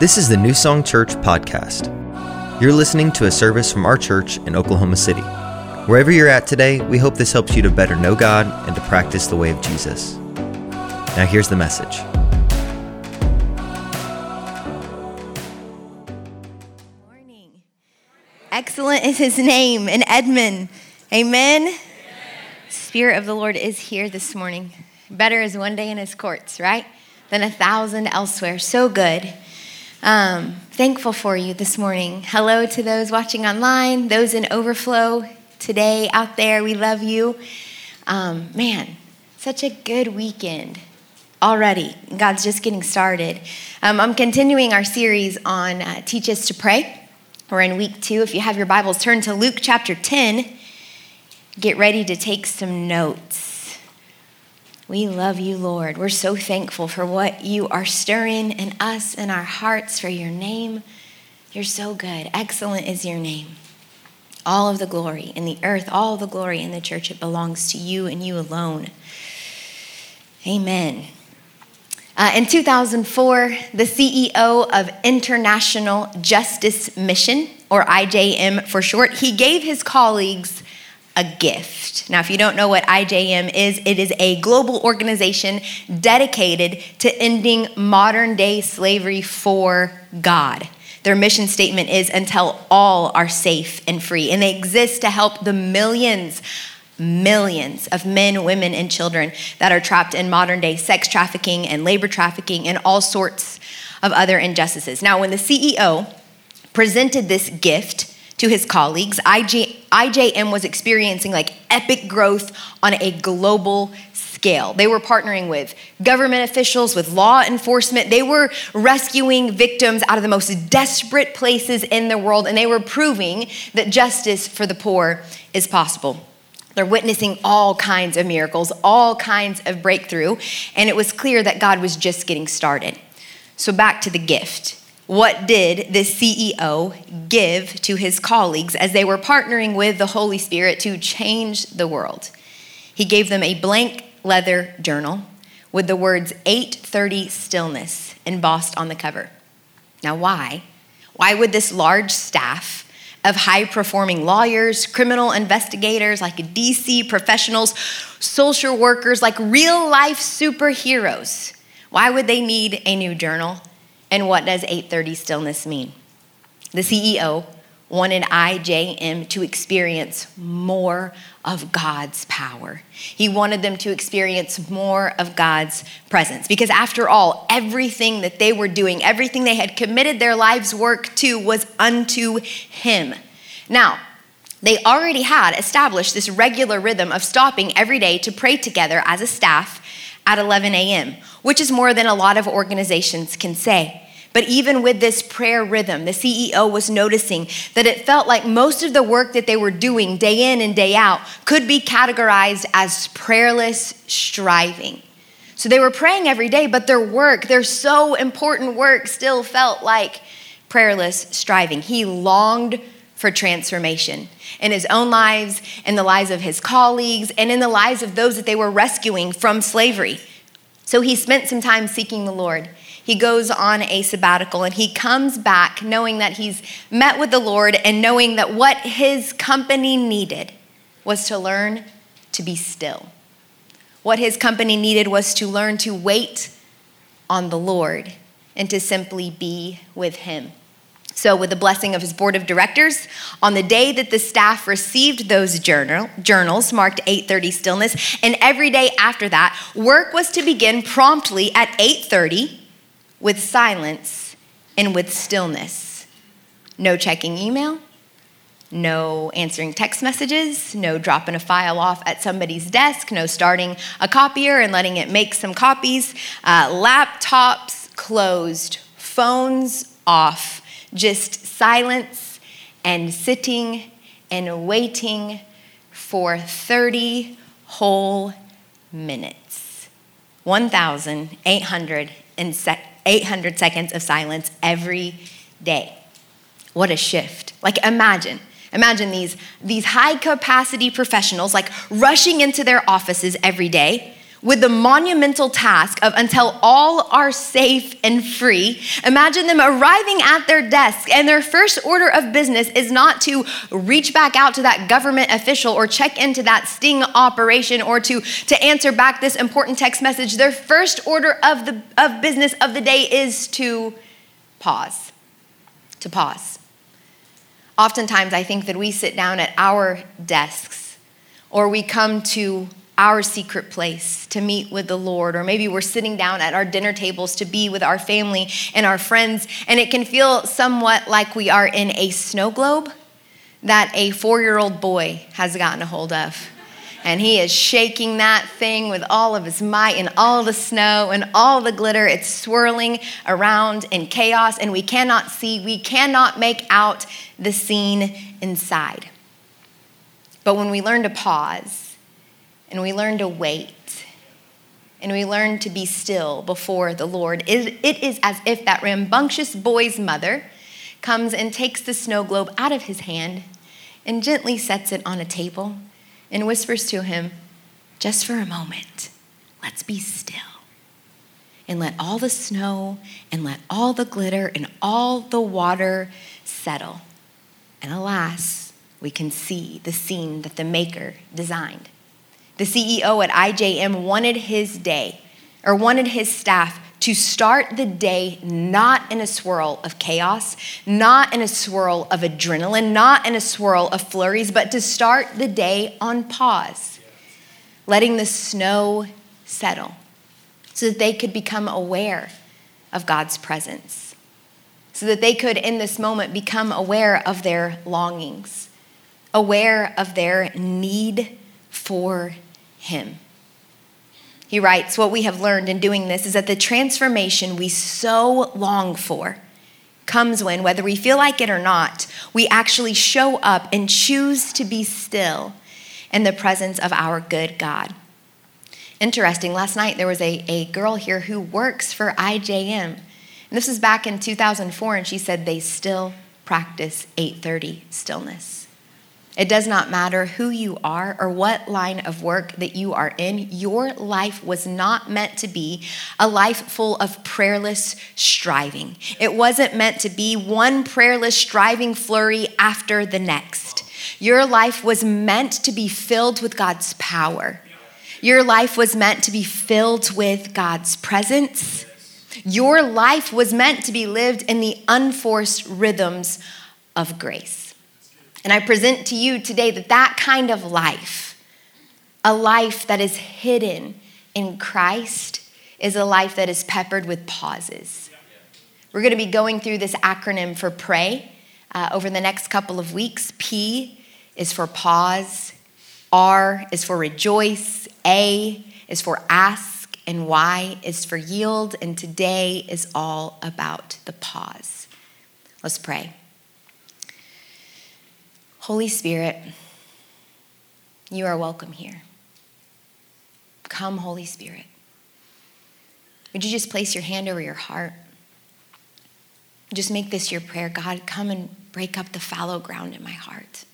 This is the New Song Church podcast. You're listening to a service from our church in Oklahoma City. Wherever you're at today, we hope this helps you to better know God and to practice the way of Jesus. Now, here's the message. Morning. Excellent is his name in Edmond. Amen. Amen. Spirit of the Lord is here this morning. Better is one day in his courts, right? Than a thousand elsewhere. So good. Um, thankful for you this morning. Hello to those watching online, those in overflow today out there. We love you. Um, man, such a good weekend already. God's just getting started. Um, I'm continuing our series on uh, Teach Us to Pray. We're in week two. If you have your Bibles, turn to Luke chapter 10. Get ready to take some notes. We love you, Lord. We're so thankful for what you are stirring in us and our hearts for your name. You're so good. Excellent is your name. All of the glory in the earth, all the glory in the church, it belongs to you and you alone. Amen. Uh, in 2004, the CEO of International Justice Mission, or IJM for short, he gave his colleagues a gift. Now, if you don't know what IJM is, it is a global organization dedicated to ending modern day slavery for God. Their mission statement is until all are safe and free. And they exist to help the millions, millions of men, women, and children that are trapped in modern day sex trafficking and labor trafficking and all sorts of other injustices. Now, when the CEO presented this gift, to his colleagues, IJM was experiencing like epic growth on a global scale. They were partnering with government officials, with law enforcement. They were rescuing victims out of the most desperate places in the world, and they were proving that justice for the poor is possible. They're witnessing all kinds of miracles, all kinds of breakthrough, and it was clear that God was just getting started. So, back to the gift. What did the CEO give to his colleagues as they were partnering with the Holy Spirit to change the world? He gave them a blank leather journal with the words 830 stillness embossed on the cover. Now, why? Why would this large staff of high performing lawyers, criminal investigators, like DC professionals, social workers, like real life superheroes, why would they need a new journal? And what does 830 stillness mean? The CEO wanted IJM to experience more of God's power. He wanted them to experience more of God's presence. Because after all, everything that they were doing, everything they had committed their lives' work to was unto Him. Now, they already had established this regular rhythm of stopping every day to pray together as a staff at 11 a.m., which is more than a lot of organizations can say. But even with this prayer rhythm, the CEO was noticing that it felt like most of the work that they were doing day in and day out could be categorized as prayerless striving. So they were praying every day, but their work, their so important work, still felt like prayerless striving. He longed for transformation in his own lives, in the lives of his colleagues, and in the lives of those that they were rescuing from slavery. So he spent some time seeking the Lord. He goes on a sabbatical and he comes back knowing that he's met with the Lord and knowing that what his company needed was to learn to be still. What his company needed was to learn to wait on the Lord and to simply be with him. So, with the blessing of his board of directors, on the day that the staff received those journal, journals marked 8:30 stillness, and every day after that, work was to begin promptly at 8:30 with silence and with stillness. No checking email, no answering text messages, no dropping a file off at somebody's desk, no starting a copier and letting it make some copies, uh, laptops closed, phones off just silence and sitting and waiting for 30 whole minutes. 1,800 800 seconds of silence every day. What a shift. Like, imagine. Imagine these, these high capacity professionals like rushing into their offices every day with the monumental task of until all are safe and free. Imagine them arriving at their desk, and their first order of business is not to reach back out to that government official or check into that sting operation or to, to answer back this important text message. Their first order of, the, of business of the day is to pause. To pause. Oftentimes, I think that we sit down at our desks or we come to our secret place to meet with the Lord, or maybe we're sitting down at our dinner tables to be with our family and our friends, and it can feel somewhat like we are in a snow globe that a four year old boy has gotten a hold of. And he is shaking that thing with all of his might and all the snow and all the glitter. It's swirling around in chaos, and we cannot see, we cannot make out the scene inside. But when we learn to pause, and we learn to wait and we learn to be still before the Lord. It, is as if that rambunctious boy's mother comes and takes the snow globe out of his hand and gently sets it on a table and whispers to him, Just for a moment, let's be still. And let all the snow and let all the glitter and all the water settle. And alas, we can see the scene that the Maker designed. The CEO at IJM wanted his day or wanted his staff to start the day not in a swirl of chaos, not in a swirl of adrenaline, not in a swirl of flurries, but to start the day on pause, letting the snow settle so that they could become aware of God's presence, so that they could, in this moment, become aware of their longings, aware of their need for him. He writes, What we have learned in doing this is that the transformation we so long for comes when, whether we feel like it or not, we actually show up and choose to be still in the presence of our good God. Interesting, last night there was a, a girl here who works for IJM. And this was back in 2004, and she said they still practice 830 stillness. It does not matter who you are or what line of work that you are in. Your life was not meant to be a life full of prayerless striving. It wasn't meant to be one prayerless striving flurry after the next. Your life was meant to be filled with God's power. Your life was meant to be filled with God's presence. Your life was meant to be lived in the unforced rhythms of grace. And I present to you today that that kind of life, a life that is hidden in Christ, is a life that is peppered with pauses. We're going to be going through this acronym for pray uh, over the next couple of weeks. P is for pause, R is for rejoice, A is for ask, and Y is for yield. And today is all about the pause. Let's pray. Holy Spirit, you are welcome here. Come, Holy Spirit. Would you just place your hand over your heart? Just make this your prayer. God, come and break up the fallow ground in my heart.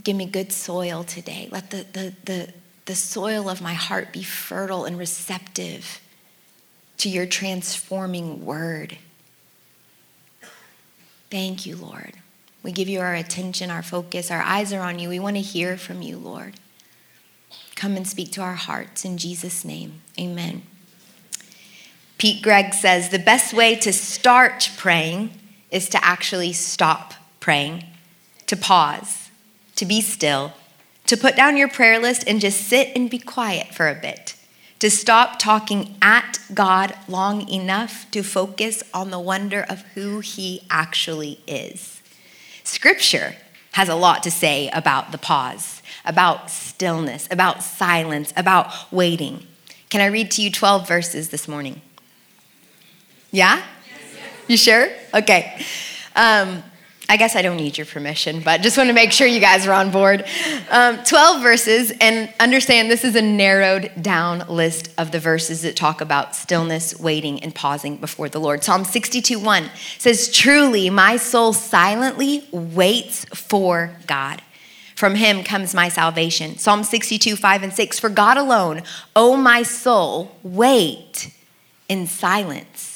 Give me good soil today. Let the, the, the, the soil of my heart be fertile and receptive to your transforming word. Thank you, Lord. We give you our attention, our focus. Our eyes are on you. We want to hear from you, Lord. Come and speak to our hearts in Jesus' name. Amen. Pete Greig says the best way to start praying is to actually stop praying, to pause, to be still, to put down your prayer list and just sit and be quiet for a bit, to stop talking at God long enough to focus on the wonder of who He actually is. Scripture has a lot to say about the pause, about stillness, about silence, about waiting. Can I read to you 12 verses this morning? Yeah? You sure? Okay. Um, I guess I don't need your permission, but just want to make sure you guys are on board. Um, 12 verses, and understand this is a narrowed down list of the verses that talk about stillness, waiting, and pausing before the Lord. Psalm 62 1 says, Truly, my soul silently waits for God. From him comes my salvation. Psalm 62, 5 and 6. For God alone, O my soul, wait in silence.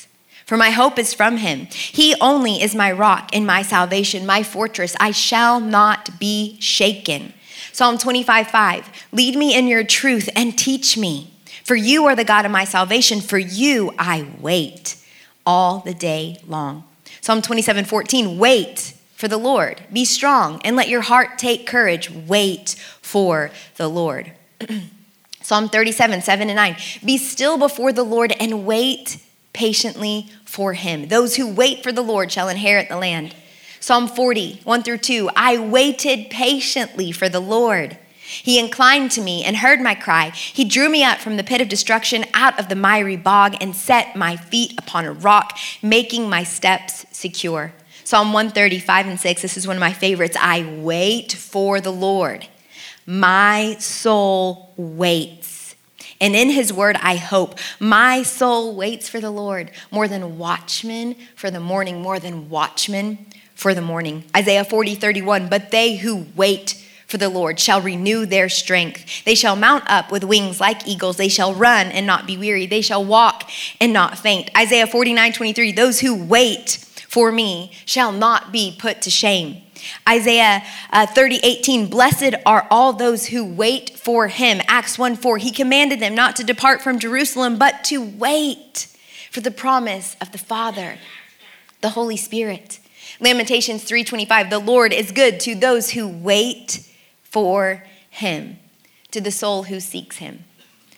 For my hope is from him. He only is my rock and my salvation, my fortress. I shall not be shaken. Psalm 25, 5. Lead me in your truth and teach me. For you are the God of my salvation. For you I wait all the day long. Psalm 27, 14. Wait for the Lord. Be strong and let your heart take courage. Wait for the Lord. Psalm 37, 7 and 9. Be still before the Lord and wait patiently for him. Those who wait for the Lord shall inherit the land. Psalm 40, 1 through 2. I waited patiently for the Lord. He inclined to me and heard my cry. He drew me out from the pit of destruction, out of the miry bog, and set my feet upon a rock, making my steps secure. Psalm 135 and 6, this is one of my favorites. I wait for the Lord. My soul waits. And in his word, I hope. My soul waits for the Lord more than watchmen for the morning, more than watchmen for the morning. Isaiah 40, 31. But they who wait for the Lord shall renew their strength. They shall mount up with wings like eagles. They shall run and not be weary. They shall walk and not faint. Isaiah 49, 23. Those who wait for me shall not be put to shame. Isaiah uh, 30, 18, blessed are all those who wait for him. Acts 1, 4, he commanded them not to depart from Jerusalem, but to wait for the promise of the Father, the Holy Spirit. Lamentations 3:25 The Lord is good to those who wait for him, to the soul who seeks him.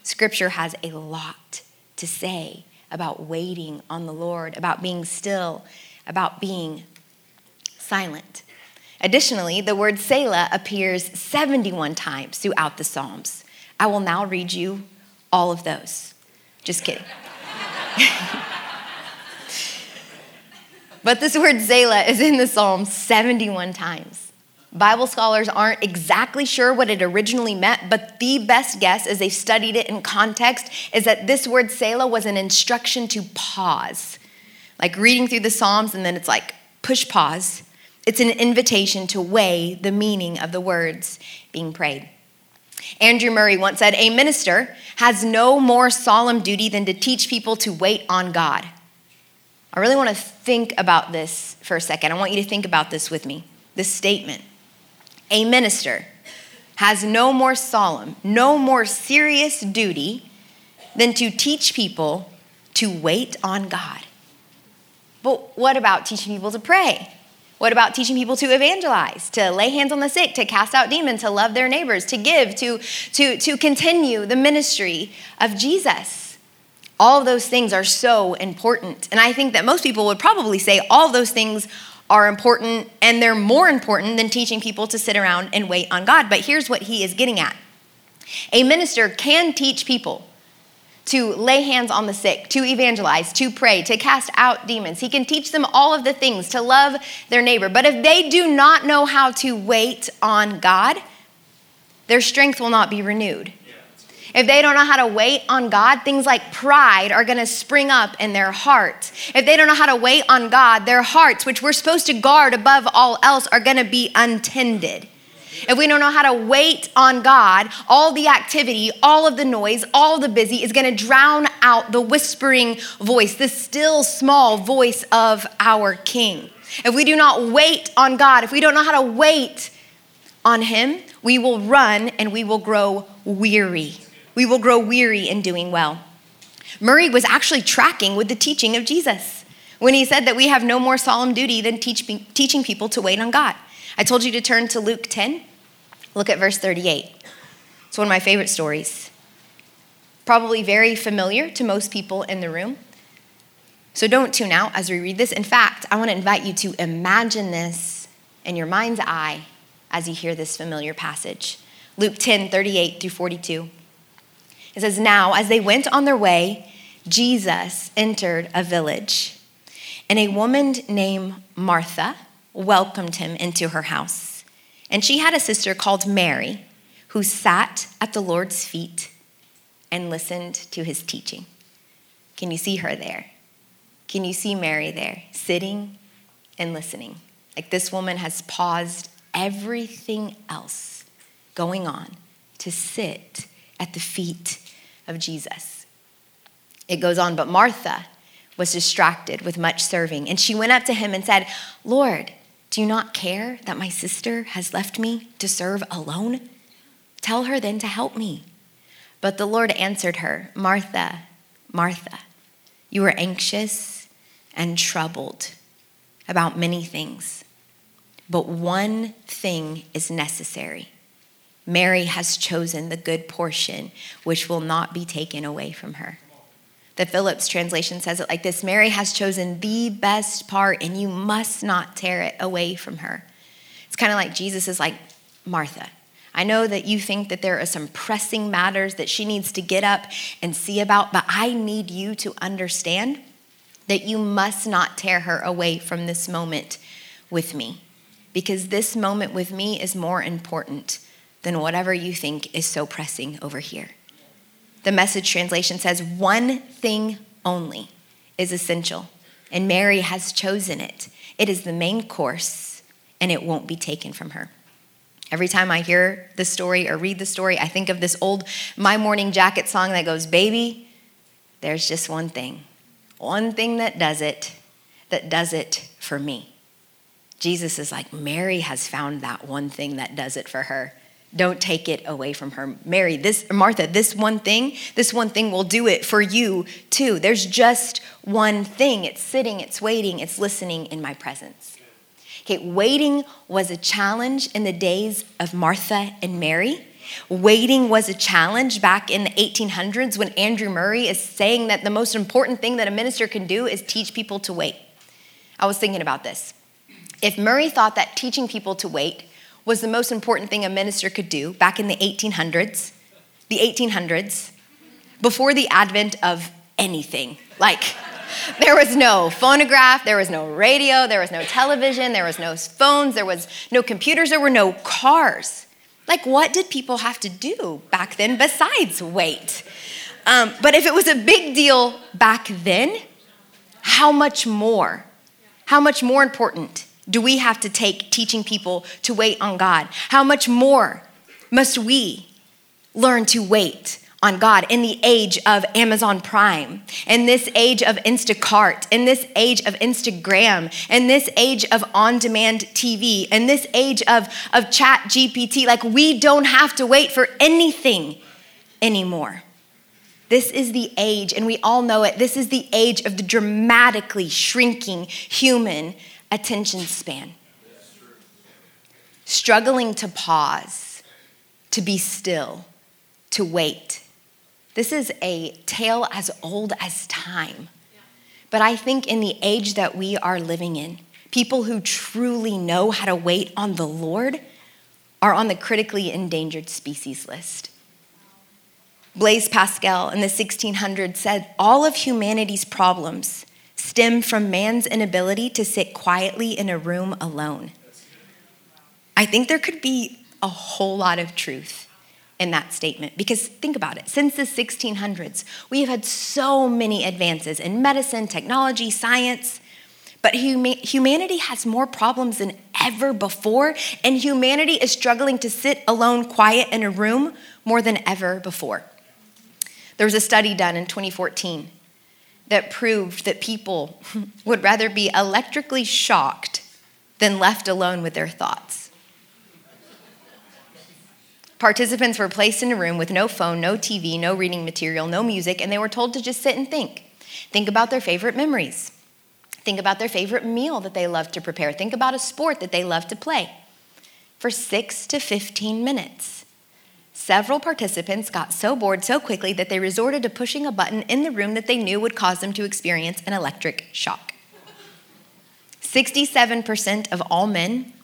Scripture has a lot to say about waiting on the Lord, about being still about being silent. Additionally, the word Selah appears 71 times throughout the Psalms. I will now read you all of those. Just kidding. but this word Selah is in the Psalms 71 times. Bible scholars aren't exactly sure what it originally meant, but the best guess, as they studied it in context, is that this word Selah was an instruction to pause like reading through the Psalms and then it's like push pause. It's an invitation to weigh the meaning of the words being prayed. Andrew Murray once said, A minister has no more solemn duty than to teach people to wait on God. I really want to think about this for a second. I want you to think about this with me this statement. A minister has no more solemn, no more serious duty than to teach people to wait on God. But what about teaching people to pray? What about teaching people to evangelize, to lay hands on the sick, to cast out demons, to love their neighbors, to give, to, to, to continue the ministry of Jesus? All of those things are so important. And I think that most people would probably say all those things are important and they're more important than teaching people to sit around and wait on God. But here's what he is getting at a minister can teach people to lay hands on the sick, to evangelize, to pray, to cast out demons. He can teach them all of the things, to love their neighbor. But if they do not know how to wait on God, their strength will not be renewed. If they don't know how to wait on God, things like pride are going to spring up in their heart. If they don't know how to wait on God, their hearts, which we're supposed to guard above all else, are going to be untended. If we don't know how to wait on God, all the activity, all of the noise, all the busy is going to drown out the whispering voice, the still small voice of our King. If we do not wait on God, if we don't know how to wait on Him, we will run and we will grow weary. We will grow weary in doing well. Murray was actually tracking with the teaching of Jesus when he said that we have no more solemn duty than teach, teaching people to wait on God. I told you to turn to Luke 10. Look at verse 38. It's one of my favorite stories. Probably very familiar to most people in the room. So don't tune out as we read this. In fact, I want to invite you to imagine this in your mind's eye as you hear this familiar passage. Luke 10 38 through 42. It says, Now, as they went on their way, Jesus entered a village, and a woman named Martha welcomed him into her house. And she had a sister called Mary who sat at the Lord's feet and listened to his teaching. Can you see her there? Can you see Mary there, sitting and listening? Like this woman has paused everything else going on to sit at the feet of Jesus. It goes on, but Martha was distracted with much serving, and she went up to him and said, Lord, do you not care that my sister has left me to serve alone? Tell her then to help me. But the Lord answered her, Martha, Martha, you are anxious and troubled about many things, but one thing is necessary. Mary has chosen the good portion, which will not be taken away from her. The Phillips translation says it like this Mary has chosen the best part, and you must not tear it away from her. It's kind of like Jesus is like, Martha, I know that you think that there are some pressing matters that she needs to get up and see about, but I need you to understand that you must not tear her away from this moment with me. Because this moment with me is more important than whatever you think is so pressing over here. The message translation says, one thing only is essential, and Mary has chosen it. It is the main course, and it won't be taken from her. Every time I hear the story or read the story, I think of this old My Morning Jacket song that goes, Baby, there's just one thing, one thing that does it, that does it for me. Jesus is like, Mary has found that one thing that does it for her. Don't take it away from her. Mary, this, Martha, this one thing, this one thing will do it for you too. There's just one thing. It's sitting, it's waiting, it's listening in my presence. Okay, waiting was a challenge in the days of Martha and Mary. Waiting was a challenge back in the 1800s when Andrew Murray is saying that the most important thing that a minister can do is teach people to wait. I was thinking about this. If Murray thought that teaching people to wait was the most important thing a minister could do back in the 1800s, the 1800s, before the advent of anything, like there was no phonograph, there was no radio, there was no television, there was no phones, there was no computers, there were no cars. Like, what did people have to do back then besides wait? Um, but if it was a big deal back then, how much more? How much more important do we have to take teaching people to wait on God? How much more must we learn to wait on God in the age of Amazon Prime, in this age of Instacart, in this age of Instagram, in this age of on demand TV, in this age of, of ChatGPT. Like, we don't have to wait for anything anymore. This is the age, and we all know it. This is the age of the dramatically shrinking human attention span. Struggling to pause, to be still, to wait this is a tale as old as time. But I think in the age that we are living in, people who truly know how to wait on the Lord are on the critically endangered species list. Blaise Pascal in the 1600s said all of humanity's problems stem from man's inability to sit quietly in a room alone. I think there could be a whole lot of truth in that statement because think about it since the 1600s we have had so many advances in medicine technology science but huma- humanity has more problems than ever before and humanity is struggling to sit alone quiet in a room more than ever before there was a study done in 2014 that proved that people would rather be electrically shocked than left alone with their thoughts Participants were placed in a room with no phone, no TV, no reading material, no music, and they were told to just sit and think. Think about their favorite memories. Think about their favorite meal that they love to prepare. Think about a sport that they love to play. For six to 15 minutes, several participants got so bored so quickly that they resorted to pushing a button in the room that they knew would cause them to experience an electric shock. 67% of all men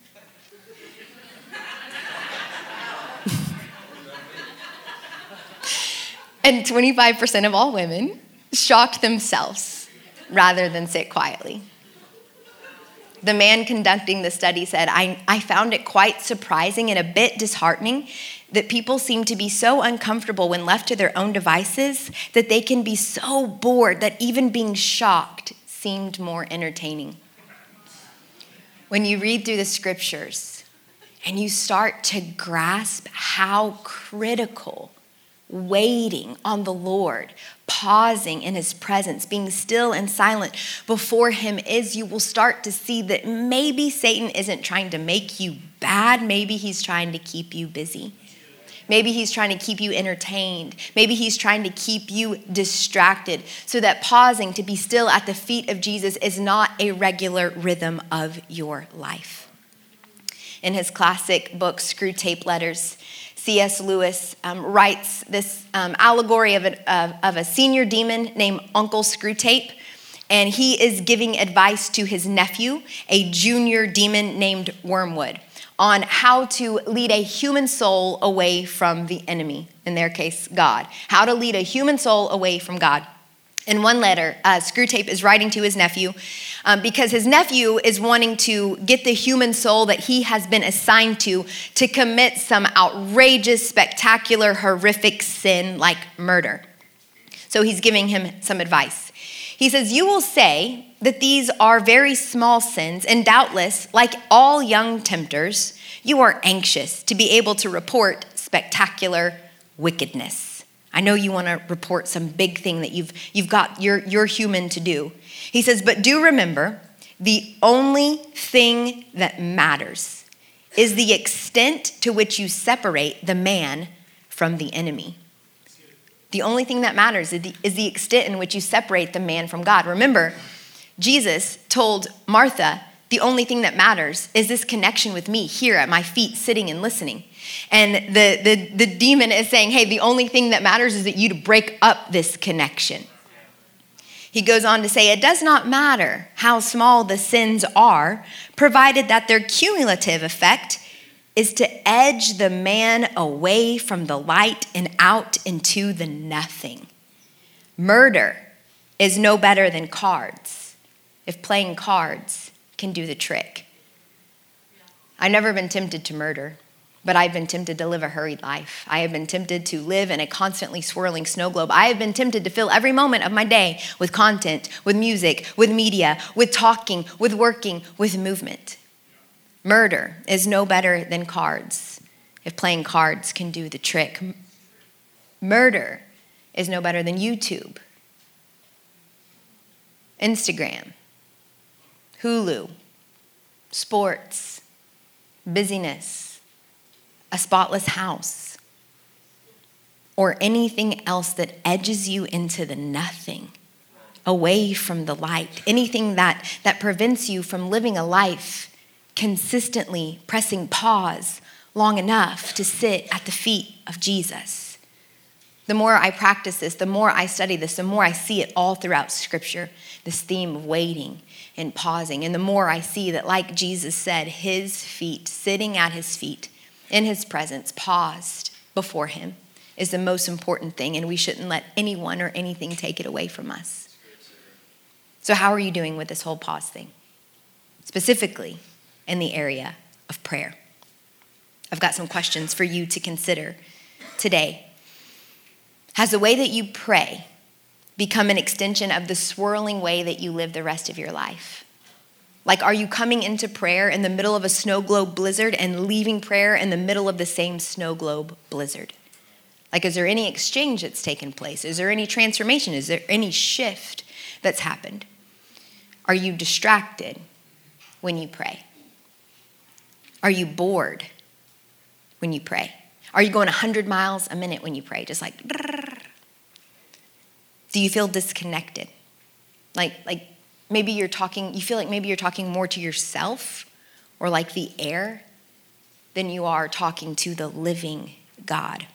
And 25% of all women shocked themselves rather than sit quietly. The man conducting the study said, I, I found it quite surprising and a bit disheartening that people seem to be so uncomfortable when left to their own devices that they can be so bored that even being shocked seemed more entertaining. When you read through the scriptures, and you start to grasp how critical waiting on the Lord, pausing in his presence, being still and silent before him is, you will start to see that maybe Satan isn't trying to make you bad, maybe he's trying to keep you busy. Maybe he's trying to keep you entertained. Maybe he's trying to keep you distracted so that pausing to be still at the feet of Jesus is not a regular rhythm of your life. In his classic book, Screwtape Letters, C.S. Lewis um, writes this um, allegory of, a, of, of a senior demon named Uncle Screwtape and he is giving advice to his nephew, a junior demon named Wormwood on how to lead a human soul away from the enemy, in their case, God. How to lead a human soul away from God. In one letter, uh, Screwtape is writing to his nephew um, because his nephew is wanting to get the human soul that he has been assigned to to commit some outrageous, spectacular, horrific sin like murder. So he's giving him some advice. He says, You will say, that these are very small sins, and doubtless, like all young tempters, you are anxious to be able to report spectacular wickedness. I know you want to report some big thing that you've, you've got, you're, you're human to do. He says, but do remember the only thing that matters is the extent to which you separate the man from the enemy. The only thing that matters is the, extent in which you separate the man from God. Remember, Jesus told Martha, the only thing that matters is this connection with me here at my feet, sitting and listening. And the, the, the demon is saying, hey, the only thing that matters is that you to break up this connection. He goes on to say, it does not matter how small the sins are, provided that their cumulative effect is to edge the man away from the light and out into the nothing. Murder is no better than cards if playing cards can do the trick. I've never been tempted to murder, but I've been tempted to live a hurried life. I have been tempted to live in a constantly swirling snow globe. I have been tempted to fill every moment of my day with content, with music, with media, with talking, with working, with movement. Murder is no better than cards if playing cards can do the trick. Murder is no better than YouTube, Instagram, Hulu, sports, busyness, a spotless house, or anything else that edges you into the nothing, away from the light, anything that, that prevents you from living a life consistently pressing pause long enough to sit at the feet of Jesus. The more I practice this, the more I study this, the more I see it all throughout Scripture this theme of waiting and pausing. And the more I see that, like Jesus said, his feet, sitting at his feet in his presence, paused before him, is the most important thing. And we shouldn't let anyone or anything take it away from us. So, how are you doing with this whole pause thing? Specifically in the area of prayer. I've got some questions for you to consider today. Has the way that you pray become an extension of the swirling way that you live the rest of your life? Like, are you coming into prayer in the middle of a snow globe blizzard and leaving prayer in the middle of the same snow globe blizzard? Like, is there any exchange that's taken place? Is there any transformation? Is there any shift that's happened? Are you distracted when you pray? Are you bored when you pray? Are you going 100 miles a minute when you pray? Just like, do you feel disconnected? Like, like maybe you're talking, you feel like maybe you're talking more to yourself or like the air than you are talking to the living God.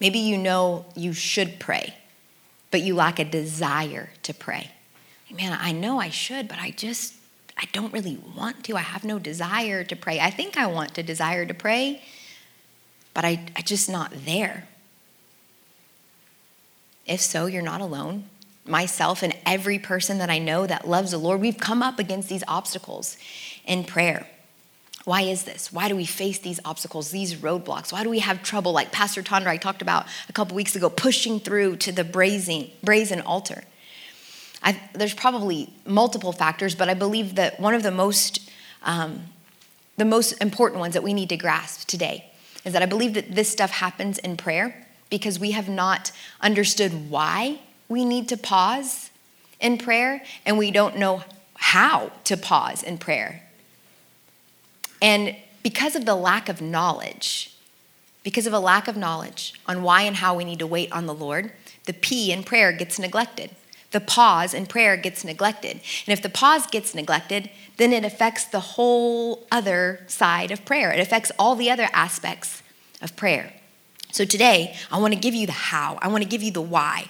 Maybe you know you should pray, but you lack a desire to pray. Man, I know I should, but I just, I don't really want to. I have no desire to pray. I think I want to desire to pray, but I, I just not there. If so, you're not alone. Myself and every person that I know that loves the Lord, we've come up against these obstacles in prayer. Why is this? Why do we face these obstacles, these roadblocks? Why do we have trouble, like Pastor Tondra I talked about a couple weeks ago, pushing through to the brazen, brazen altar? I there's probably multiple factors, but I believe that one of the most um, the most important ones that we need to grasp today is that I believe that this stuff happens in prayer because we have not understood why we need to pause in prayer and we don't know how to pause in prayer. And because of the lack of knowledge, because of a lack of knowledge on why and how we need to wait on the Lord, the P in prayer gets neglected. The pause in prayer gets neglected. And if the pause gets neglected, then it affects the whole other side of prayer. It affects all the other aspects of prayer. So today, I want to give you the how, I want to give you the why.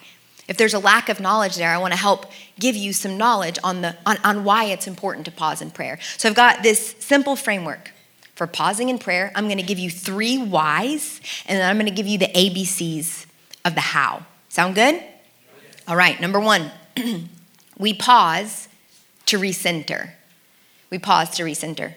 If there's a lack of knowledge there, I want to help give you some knowledge on, the, on, on why it's important to pause in prayer. So I've got this simple framework for pausing in prayer. I'm going to give you three whys, and then I'm going to give you the ABCs of the how. Sound good? All right, number one, we pause to recenter. We pause to recenter.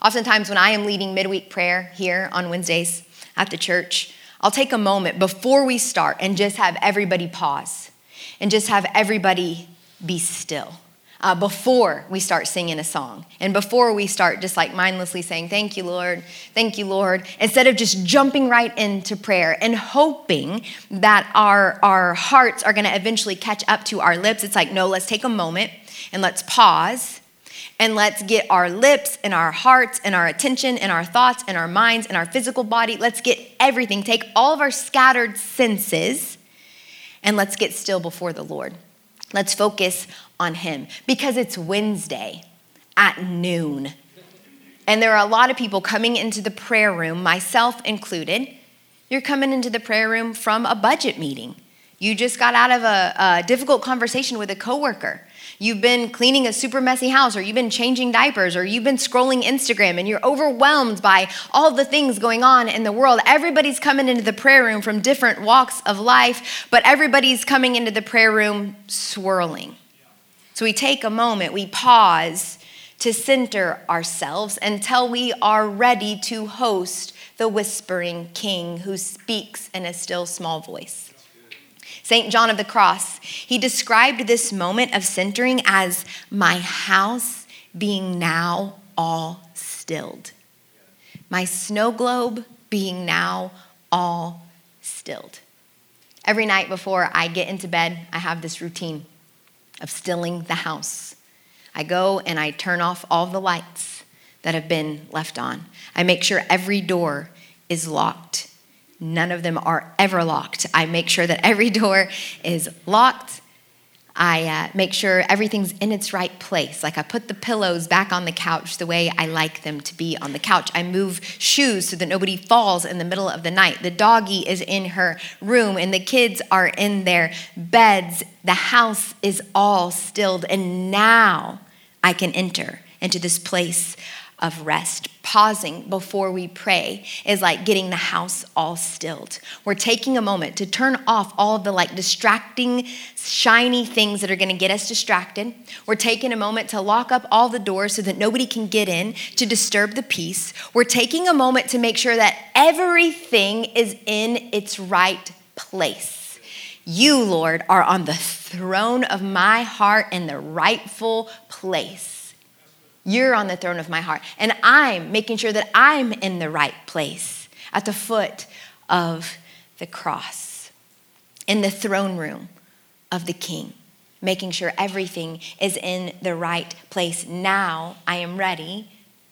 Oftentimes, when I am leading midweek prayer here on Wednesdays at the church, I'll take a moment before we start and just have everybody pause and just have everybody be still uh, before we start singing a song and before we start just like mindlessly saying, Thank you, Lord, thank you, Lord, instead of just jumping right into prayer and hoping that our, our hearts are gonna eventually catch up to our lips. It's like, no, let's take a moment and let's pause and let's get our lips and our hearts and our attention and our thoughts and our minds and our physical body. Let's get everything, take all of our scattered senses, and let's get still before the Lord. Let's focus on Him because it's Wednesday at noon. And there are a lot of people coming into the prayer room, myself included. You're coming into the prayer room from a budget meeting. You just got out of a, a difficult conversation with a coworker. You've been cleaning a super messy house, or you've been changing diapers, or you've been scrolling Instagram, and you're overwhelmed by all the things going on in the world. Everybody's coming into the prayer room from different walks of life, but everybody's coming into the prayer room swirling. So we take a moment, we pause to center ourselves until we are ready to host the whispering king who speaks in a still small voice. St. John of the Cross, he described this moment of centering as my house being now all stilled. My snow globe being now all stilled. Every night before I get into bed, I have this routine of stilling the house. I go and I turn off all the lights that have been left on. I make sure every door is locked None of them are ever locked. I make sure that every door is locked. I uh, make sure everything's in its right place. Like I put the pillows back on the couch the way I like them to be on the couch. I move shoes so that nobody falls in the middle of the night. The doggy is in her room and the kids are in their beds. The house is all stilled. And now I can enter into this place of rest. Pausing before we pray is like getting the house all stilled. We're taking a moment to turn off all of the like distracting, shiny things that are gonna get us distracted. We're taking a moment to lock up all the doors so that nobody can get in to disturb the peace. We're taking a moment to make sure that everything is in its right place. You, Lord, are on the throne of my heart in the rightful place. You're on the throne of my heart. And I'm making sure that I'm in the right place at the foot of the cross, in the throne room of the King, making sure everything is in the right place. Now I am ready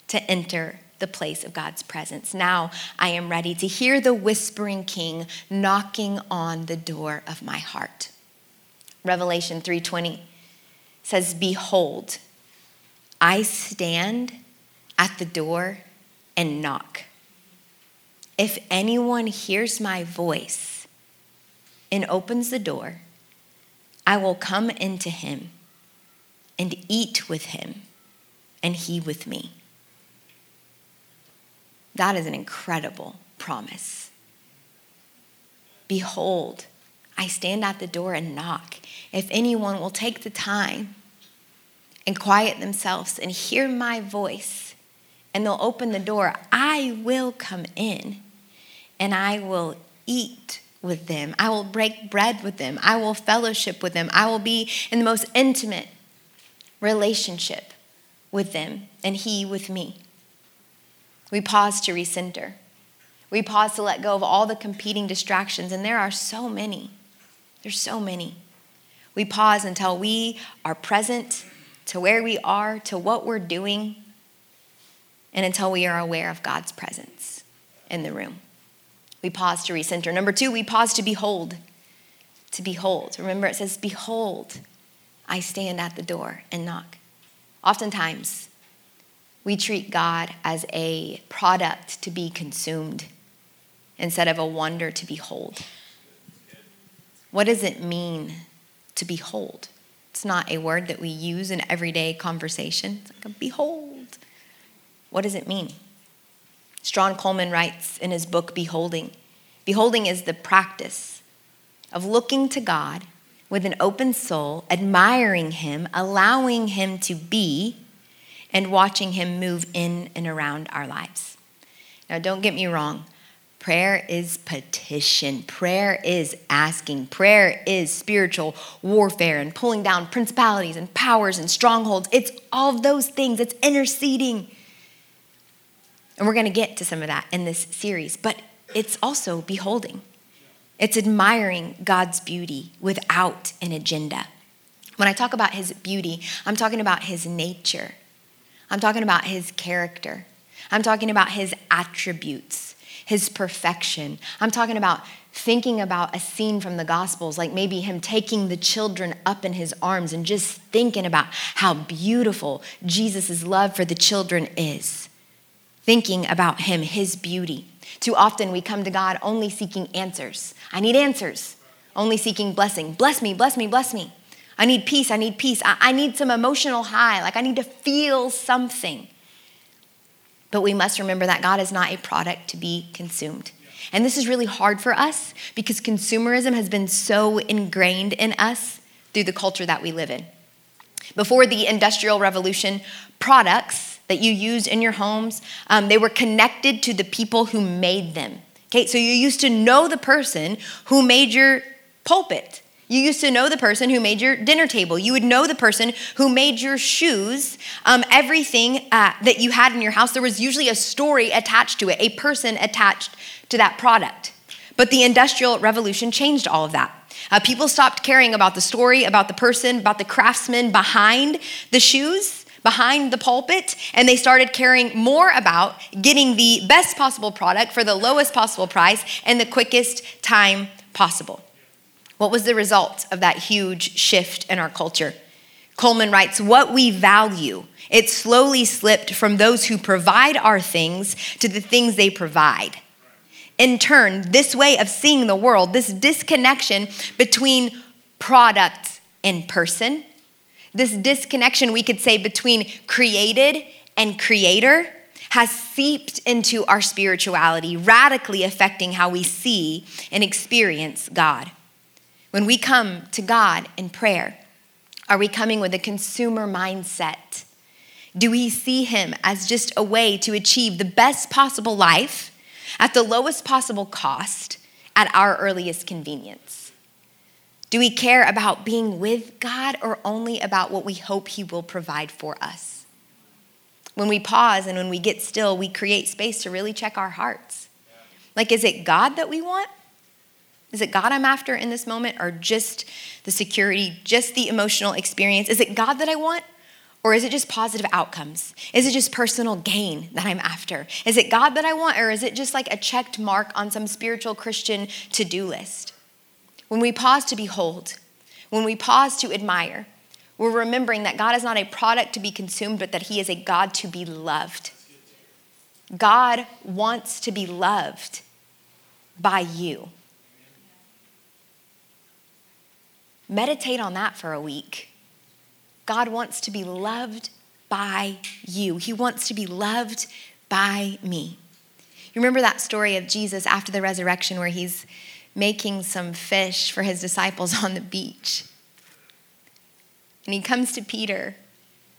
to enter the place of God's presence. Now I am ready to hear the whispering king knocking on the door of my heart. Revelation 3:20 says, "Behold, I stand at the door and knock. If anyone hears my voice and opens the door, I will come into him and eat with him, and he with me. That is an incredible promise. Behold, I stand at the door and knock. If anyone will take the time and quiet themselves and hear my voice, and they'll open the door, I will come in and I will eat with them. I will break bread with them. I will fellowship with them. I will be in the most intimate relationship with them and He with me. We pause to recenter. We pause to let go of all the competing distractions, and there are so many. There's so many. We pause until we are present to where we are, to what we're doing, and until we are aware of God's presence in the room. We pause to recenter. Number two, we pause to behold. To behold. Remember, it says, Behold, I stand at the door and knock. Oftentimes, we treat God as a product to be consumed instead of a wonder to behold. What does it mean to behold? It's not a word that we use in everyday conversation. It's like behold. What does it mean? Strahan Coleman writes in his book, Beholding Beholding is the practice of looking to God with an open soul, admiring Him, allowing Him to be, and watching Him move in and around our lives. Now, don't get me wrong. Prayer is petition. Prayer is asking. Prayer is spiritual warfare and pulling down principalities and powers and strongholds. It's all of those things. It's interceding. And we're going to get to some of that in this series. But it's also beholding, it's admiring God's beauty without an agenda. When I talk about his beauty, I'm talking about his nature, I'm talking about his character, I'm talking about his attributes his perfection. I'm talking about thinking about a scene from the Gospels, like maybe him taking the children up in his arms and just thinking about how beautiful Jesus' love for the children is. Thinking about him, his beauty. Too often we come to God only seeking answers. I need answers, only seeking blessing. Bless me, bless me, bless me. I need peace, I need peace. I, I need some emotional high, like I need to feel something. But we must remember that God is not a product to be consumed. And this is really hard for us because consumerism has been so ingrained in us through the culture that we live in. Before the Industrial Revolution, products that you used in your homes, um, they were connected to the people who made them. Okay, so you used to know the person who made your pulpit. You used to know the person who made your dinner table. You would know the person who made your shoes. Um, everything uh, that you had in your house, there was usually a story attached to it, a person attached to that product. But the Industrial Revolution changed all of that. Uh, people stopped caring about the story, about the person, about the craftsman behind the shoes, behind the pulpit, and they started caring more about getting the best possible product for the lowest possible price and the quickest time possible. What was the result of that huge shift in our culture? Coleman writes, What we value, it slowly slipped from those who provide our things to the things they provide. In turn, this way of seeing the world, this disconnection between product and person, this disconnection, we could say, between created and creator, has seeped into our spirituality, radically affecting how we see and experience God. When we come to God in prayer, are we coming with a consumer mindset? Do we see Him as just a way to achieve the best possible life at the lowest possible cost at our earliest convenience? Do we care about being with God or only about what we hope He will provide for us? When we pause and when we get still, we create space to really check our hearts. Like, is it God that we want is it God I'm after in this moment, or just the security, just the emotional experience? Is it God that I want, or is it just positive outcomes? Is it just personal gain that I'm after? Is it God that I want, or is it just like a checked mark on some spiritual Christian to do list? When we pause to behold, when we pause to admire, we're remembering that God is not a product to be consumed, but that He is a God to be loved. God wants to be loved by you. Meditate on that for a week. God wants to be loved by you, He wants to be loved by me. You remember that story of Jesus after the resurrection where he's making some fish for his disciples on the beach? And he comes to Peter.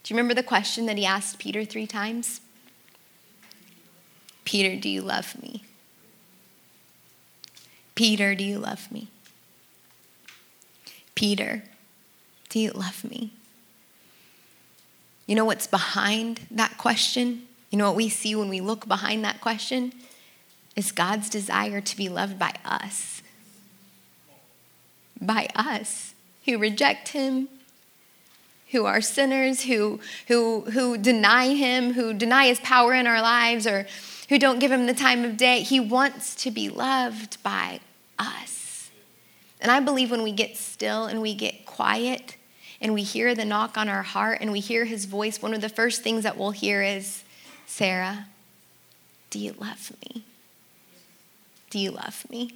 Do you remember the question that he asked Peter three times? Peter, do you love me? Peter, do you love me? Peter, do you love me? You know what's behind that question? You know what we see when we look behind that question? Is God's desire to be loved by us. By us who reject Him, who are sinners, who, who, who deny Him, who deny His power in our lives, or who don't give Him the time of day. He wants to be loved by us. And I believe when we get still and we get quiet and we hear the knock on our heart and we hear His voice, one of the first things that we'll hear is, Sarah, do you love me? Do you love me?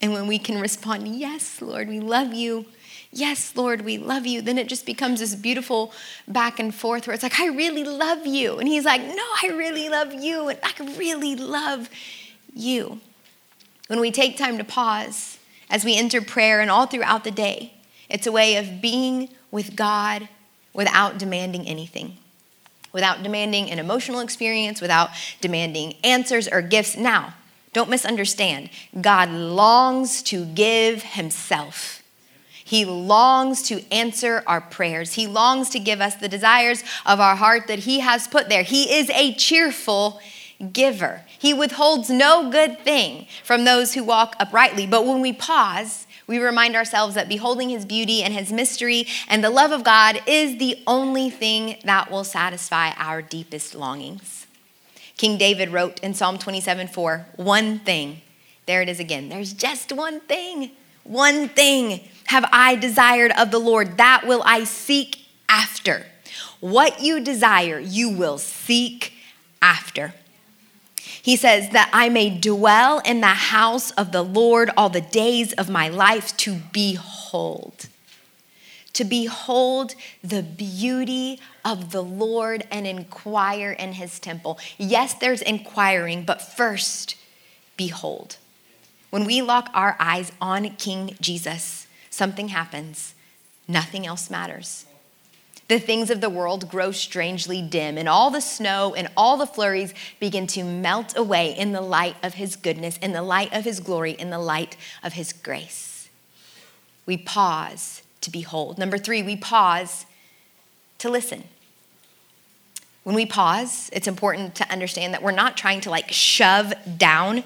And when we can respond, Yes, Lord, we love you. Yes, Lord, we love you. Then it just becomes this beautiful back and forth where it's like, I really love you. And he's like, No, I really love you. And I really love you. When we take time to pause as we enter prayer and all throughout the day, it's a way of being with God without demanding anything without demanding an emotional experience, without demanding answers or gifts. Now, don't misunderstand. God longs to give Himself. He longs to answer our prayers. He longs to give us the desires of our heart that He has put there. He is a cheerful giver. He withholds no good thing from those who walk uprightly. But when we pause, we remind ourselves that beholding his beauty and his mystery and the love of God is the only thing that will satisfy our deepest longings. King David wrote in Psalm 27 4, one thing. There it is again. There's just one thing. One thing have I desired of the Lord, that will I seek after. What you desire, you will seek after. He says, That I may dwell in the house of the Lord all the days of my life to behold. To behold the beauty of the Lord and inquire in his temple. Yes, there's inquiring, but first, behold. When we lock our eyes on King Jesus, something happens. Nothing else matters. The things of the world grow strangely dim, and all the snow and all the flurries begin to melt away in the light of His goodness, in the light of His glory, in the light of His grace. We pause to behold. Number three, we pause to listen. When we pause, it's important to understand that we're not trying to like shove down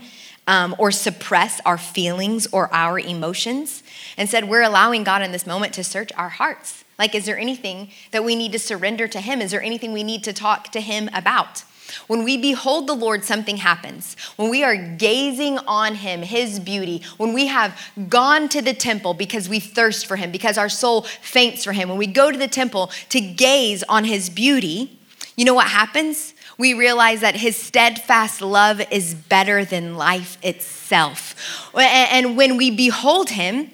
um, or suppress our feelings or our emotions. Instead, we're allowing God in this moment to search our hearts. Like, is there anything that we need to surrender to Him? Is there anything we need to talk to Him about? When we behold the Lord, something happens. When we are gazing on Him, His beauty, when we have gone to the temple because we thirst for Him, because our soul faints for Him, when we go to the temple to gaze on His beauty, you know what happens? We realize that His steadfast love is better than life itself. And when we behold Him,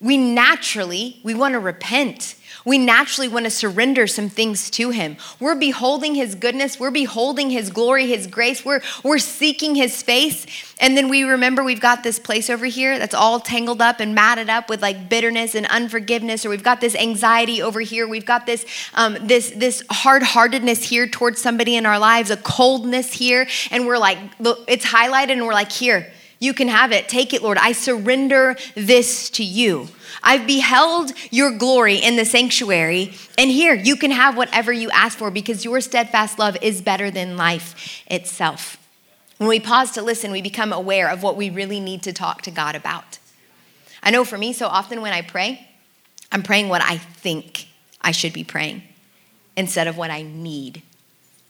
we naturally we want to repent we naturally want to surrender some things to him. We're beholding his goodness, we're beholding his glory, his grace, we're, we're seeking his face. And then we remember we've got this place over here that's all tangled up and matted up with like bitterness and unforgiveness, or we've got this anxiety over here, we've got this, um, this, this hard heartedness here towards somebody in our lives, a coldness here, and we're like, look, it's highlighted, and we're like, here, you can have it. Take it, Lord. I surrender this to you. I've beheld your glory in the sanctuary, and here you can have whatever you ask for because your steadfast love is better than life itself. When we pause to listen, we become aware of what we really need to talk to God about. I know for me, so often when I pray, I'm praying what I think I should be praying instead of what I need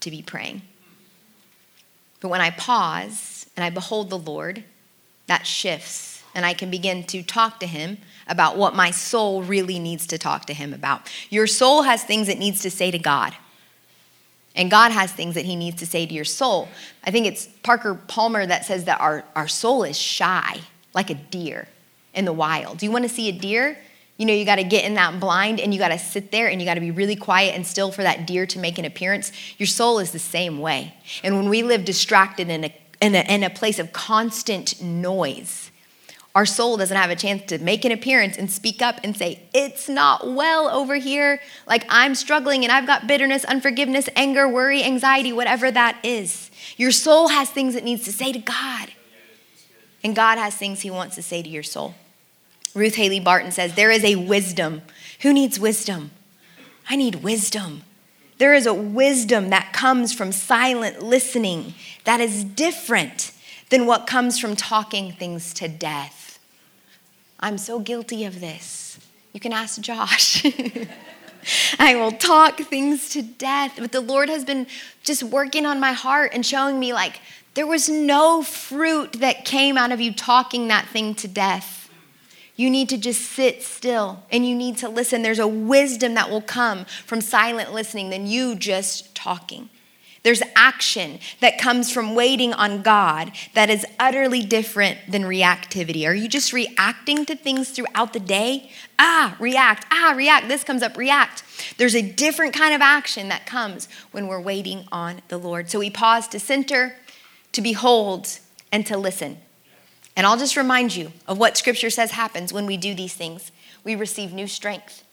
to be praying. But when I pause and I behold the Lord, that shifts, and I can begin to talk to Him about what my soul really needs to talk to him about. Your soul has things it needs to say to God. And God has things that he needs to say to your soul. I think it's Parker Palmer that says that our, our soul is shy, like a deer in the wild. Do you want to see a deer? You know, you got to get in that blind and you got to sit there and you got to be really quiet and still for that deer to make an appearance. Your soul is the same way. And when we live distracted in a, in a, a place of constant noise, our soul doesn't have a chance to make an appearance and speak up and say, It's not well over here. Like I'm struggling and I've got bitterness, unforgiveness, anger, worry, anxiety, whatever that is. Your soul has things it needs to say to God. And God has things He wants to say to your soul. Ruth Haley Barton says, There is a wisdom. Who needs wisdom? I need wisdom. There is a wisdom that comes from silent listening that is different than what comes from talking things to death. I'm so guilty of this. You can ask Josh. I will talk things to death. But the Lord has been just working on my heart and showing me, like, there was no fruit that came out of you talking that thing to death. You need to just sit still and you need to listen. There's a wisdom that will come from silent listening than you just talking. There's action that comes from waiting on God that is utterly different than reactivity. Are you just reacting to things throughout the day? Ah, react. Ah, react. This comes up, react. There's a different kind of action that comes when we're waiting on the Lord. So we pause to center, to behold, and to listen. And I'll just remind you of what scripture says happens when we do these things. We receive new strength.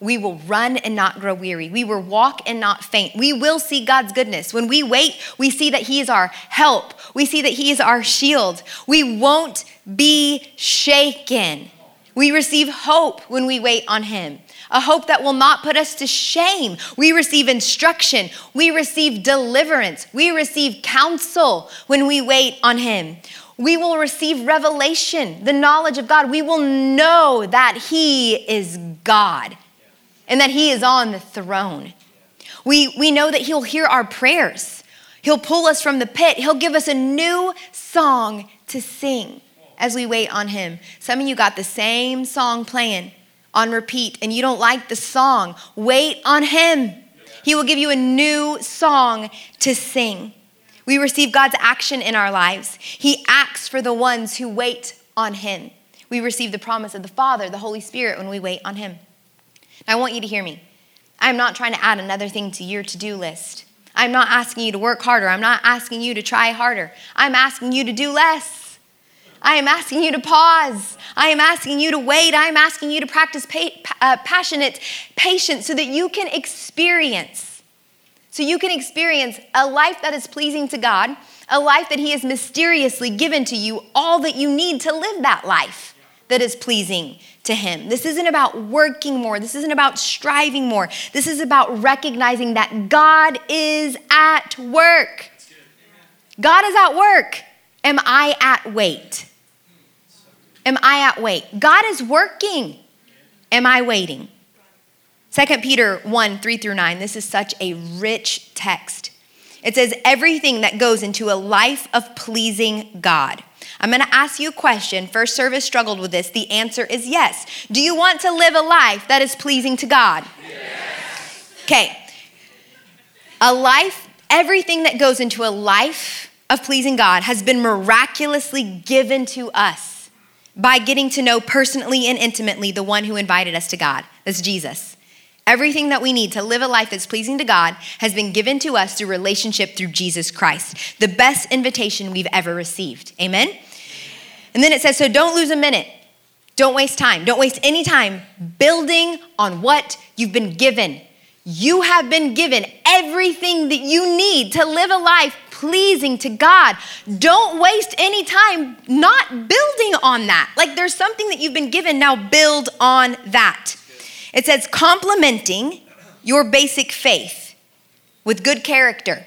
We will run and not grow weary. We will walk and not faint. We will see God's goodness. When we wait, we see that He is our help. We see that He is our shield. We won't be shaken. We receive hope when we wait on Him, a hope that will not put us to shame. We receive instruction. We receive deliverance. We receive counsel when we wait on Him we will receive revelation, the knowledge of God. We will know that He is God and that He is on the throne. We, we know that He'll hear our prayers. He'll pull us from the pit. He'll give us a new song to sing as we wait on Him. Some of you got the same song playing on repeat and you don't like the song. Wait on Him. He will give you a new song to sing. We receive God's action in our lives. He acts for the ones who wait on Him. We receive the promise of the Father, the Holy Spirit, when we wait on Him. I want you to hear me. I'm not trying to add another thing to your to do list. I'm not asking you to work harder. I'm not asking you to try harder. I'm asking you to do less. I am asking you to pause. I am asking you to wait. I am asking you to practice pa- uh, passionate patience so that you can experience so you can experience a life that is pleasing to God, a life that He has mysteriously given to you, all that you need to live that life that is pleasing to Him. This isn't about working more. This isn't about striving more. This is about recognizing that God is at work. God is at work. Am I at wait? Am I at wait? God is working. Am I waiting? 2 Peter 1 3 through 9. This is such a rich text. It says, everything that goes into a life of pleasing God. I'm gonna ask you a question. First service struggled with this. The answer is yes. Do you want to live a life that is pleasing to God? Yes. Okay. A life, everything that goes into a life of pleasing God has been miraculously given to us by getting to know personally and intimately the one who invited us to God. That's Jesus. Everything that we need to live a life that's pleasing to God has been given to us through relationship through Jesus Christ, the best invitation we've ever received. Amen? And then it says, so don't lose a minute. Don't waste time. Don't waste any time building on what you've been given. You have been given everything that you need to live a life pleasing to God. Don't waste any time not building on that. Like there's something that you've been given, now build on that. It says, complementing your basic faith with good character,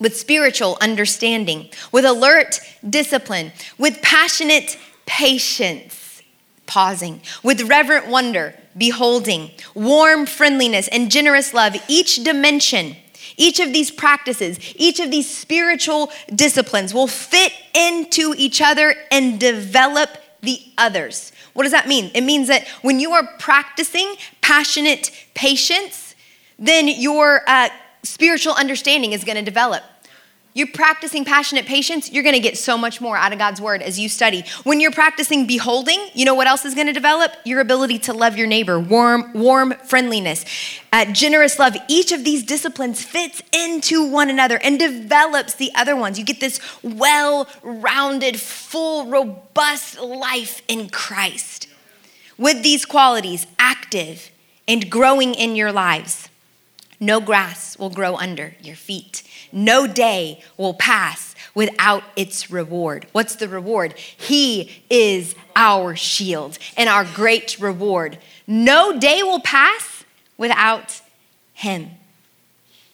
with spiritual understanding, with alert discipline, with passionate patience, pausing, with reverent wonder, beholding, warm friendliness, and generous love, each dimension. Each of these practices, each of these spiritual disciplines will fit into each other and develop the others. What does that mean? It means that when you are practicing passionate patience, then your uh, spiritual understanding is going to develop. You're practicing passionate patience, you're to get so much more out of God's word as you study. When you're practicing beholding, you know what else is to develop? Your ability to love your neighbor, warm, warm friendliness, uh, generous love. Each of these disciplines fits into one another and develops the other ones. You get this well rounded, full, robust life in Christ. With these qualities active and growing in your lives, no grass will grow under your feet. No day will pass without its reward. What's the reward? He is our shield and our great reward. No day will pass without him.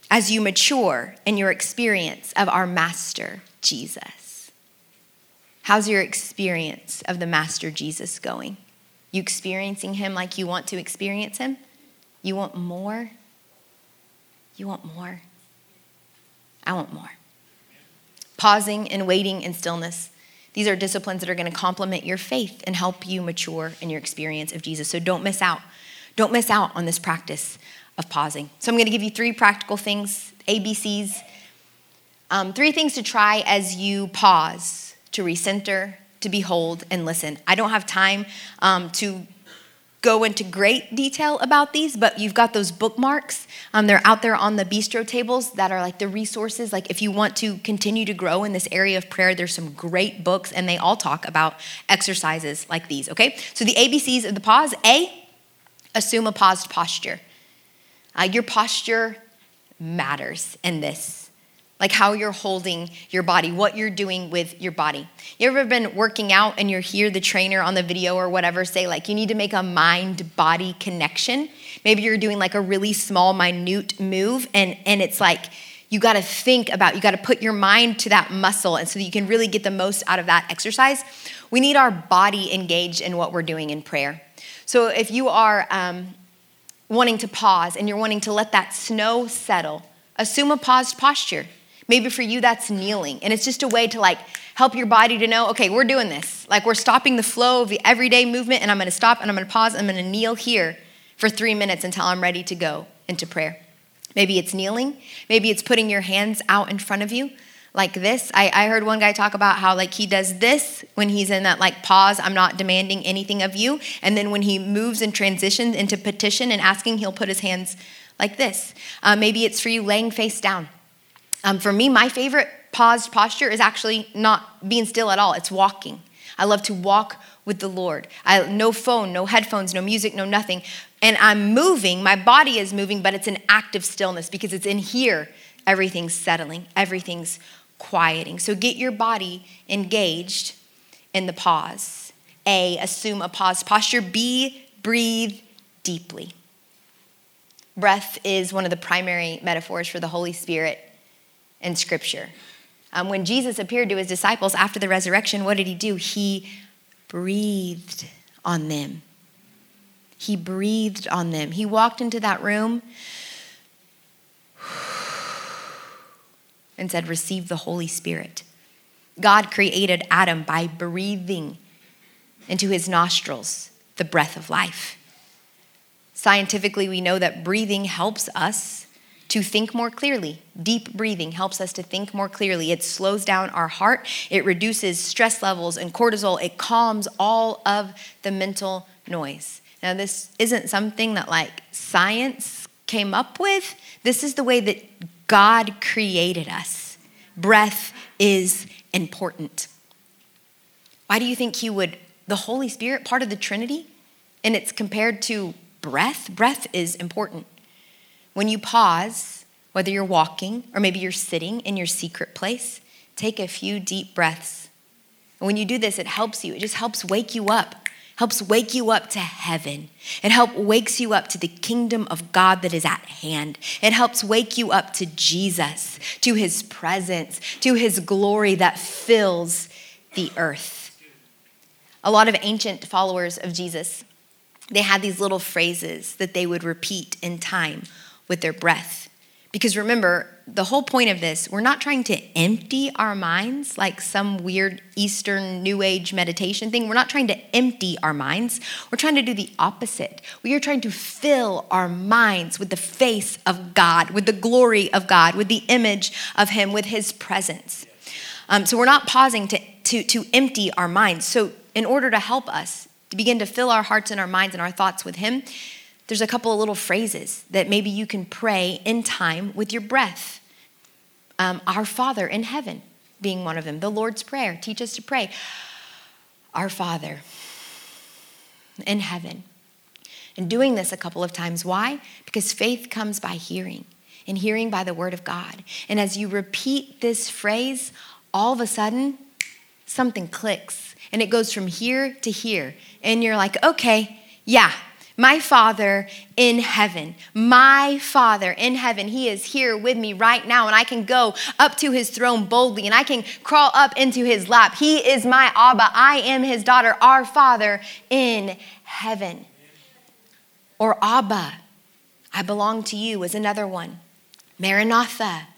as you mature in your experience of our Master Jesus? How's your experience of the Master Jesus going? You experiencing him like you want to experience him? You want more? You want more? I want more. Pausing and waiting in stillness. These are disciplines that are going to complement your faith and help you mature in your experience of Jesus. So don't miss out. Don't miss out on this practice of pausing. So I'm going to give you three practical things, ABCs. Um, three things to try as you pause to recenter, to behold, and listen. I don't have time um, to go into great detail about these, but you've got those bookmarks. Um, they're out there on the bistro tables that are like the resources. Like if you want to continue to grow in this area of prayer, there's some great books, and they all talk about exercises like these, okay? So the ABCs of the pause A, assume a paused posture. Uh, your posture matters in this like how you're holding your body, what you're doing with your body. You ever been working out and you hear the trainer on the video or whatever say, like, you need to make a mind body connection? Maybe you're doing like a really small, minute move, and, and it's like, you got to think about, you got to put your mind to that muscle, and so that you can really get the most out of that exercise. We need our body engaged in what we're doing in prayer. So if you are um, wanting to pause and you're wanting to let that snow settle, assume a paused posture. Maybe for you, that's kneeling. And it's just a way to like help your body to know, okay, we're doing this. Like we're stopping the flow of the everyday movement, and I'm gonna stop and I'm gonna pause, and I'm gonna kneel here for three minutes until I'm ready to go into prayer. Maybe it's kneeling, maybe it's putting your hands out in front of you like this. I, I heard one guy talk about how like he does this when he's in that like pause, I'm not demanding anything of you. And then when he moves and transitions into petition and asking, he'll put his hands like this. Uh, maybe it's for you laying face down um, for me, my favorite paused posture is actually not being still at all, it's walking. I love to walk with the Lord. I, no phone, no headphones, no music, no nothing. And I'm moving, my body is moving, but it's an active stillness because it's in here everything's settling, everything's quieting. So get your body engaged in the pause. A, assume a pause posture. B, breathe deeply. Breath is one of the primary metaphors for the Holy Spirit in Scripture. Um, when Jesus appeared to his disciples after the resurrection, what did he do? He breathed on them. He breathed on them. He walked into that room and said, Receive the Holy Spirit. God created Adam by breathing into his nostrils the breath of life. Scientifically, we know that breathing helps us to think more clearly. Deep breathing helps us to think more clearly. It slows down our heart, it reduces stress levels and cortisol, it calms all of the mental noise. Now, this isn't something that like science came up with. This is the way that God created us. Breath is important. Why do you think He would, the Holy Spirit, part of the Trinity, and it's compared to breath? Breath is important. When you pause, whether you're walking or maybe you're sitting in your secret place, take a few deep breaths. And when you do this, it helps you. It just helps wake you up, helps wake you up to heaven. It helps wakes you up to the kingdom of God that is at hand. It helps wake you up to Jesus, to his presence, to his glory that fills the earth. A lot of ancient followers of Jesus, they had these little phrases that they would repeat in time with their breath. Because remember, the whole point of this, we're not trying to empty our minds like some weird Eastern New Age meditation thing. We're not trying to empty our minds. We're trying to do the opposite. We are trying to fill our minds with the face of God, with the glory of God, with the image of Him, with His presence. Um, so we're not pausing to, to, to empty our minds. So, in order to help us to begin to fill our hearts and our minds and our thoughts with Him, there's a couple of little phrases that maybe you can pray in time with your breath. Um, Our Father in heaven being one of them. The Lord's Prayer, teach us to pray. Our Father in heaven. And doing this a couple of times. Why? Because faith comes by hearing, and hearing by the word of God. And as you repeat this phrase, all of a sudden, something clicks, and it goes from here to here. And you're like, okay, yeah, My Father in heaven, my Father in heaven, He is here with me right now, and I can go up to His throne boldly and I can crawl up into His lap. He is my Abba. I am His daughter, our Father in heaven. Or Abba, I belong to you is another one. Maranatha,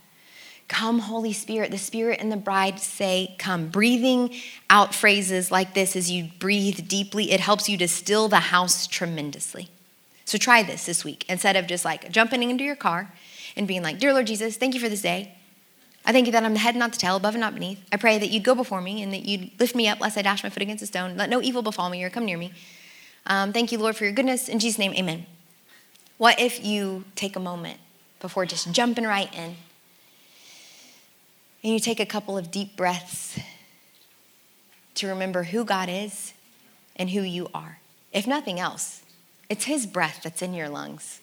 Come, Holy Spirit. The Spirit and the bride say, Come. Breathing out phrases like this as you breathe deeply, it helps you to still the house tremendously. So try this this week instead of just like jumping into your car and being like, Dear Lord Jesus, thank you for this day. I thank you that I'm the head, not the tail, above and not beneath. I pray that you'd go before me and that you'd lift me up lest I dash my foot against a stone. Let no evil befall me or come near me. Um, thank you, Lord, for your goodness. In Jesus' name, amen. What if you take a moment before just jumping right in and you take a couple of deep breaths to remember who God is and who you are. If nothing else, it's His breath that's in your lungs.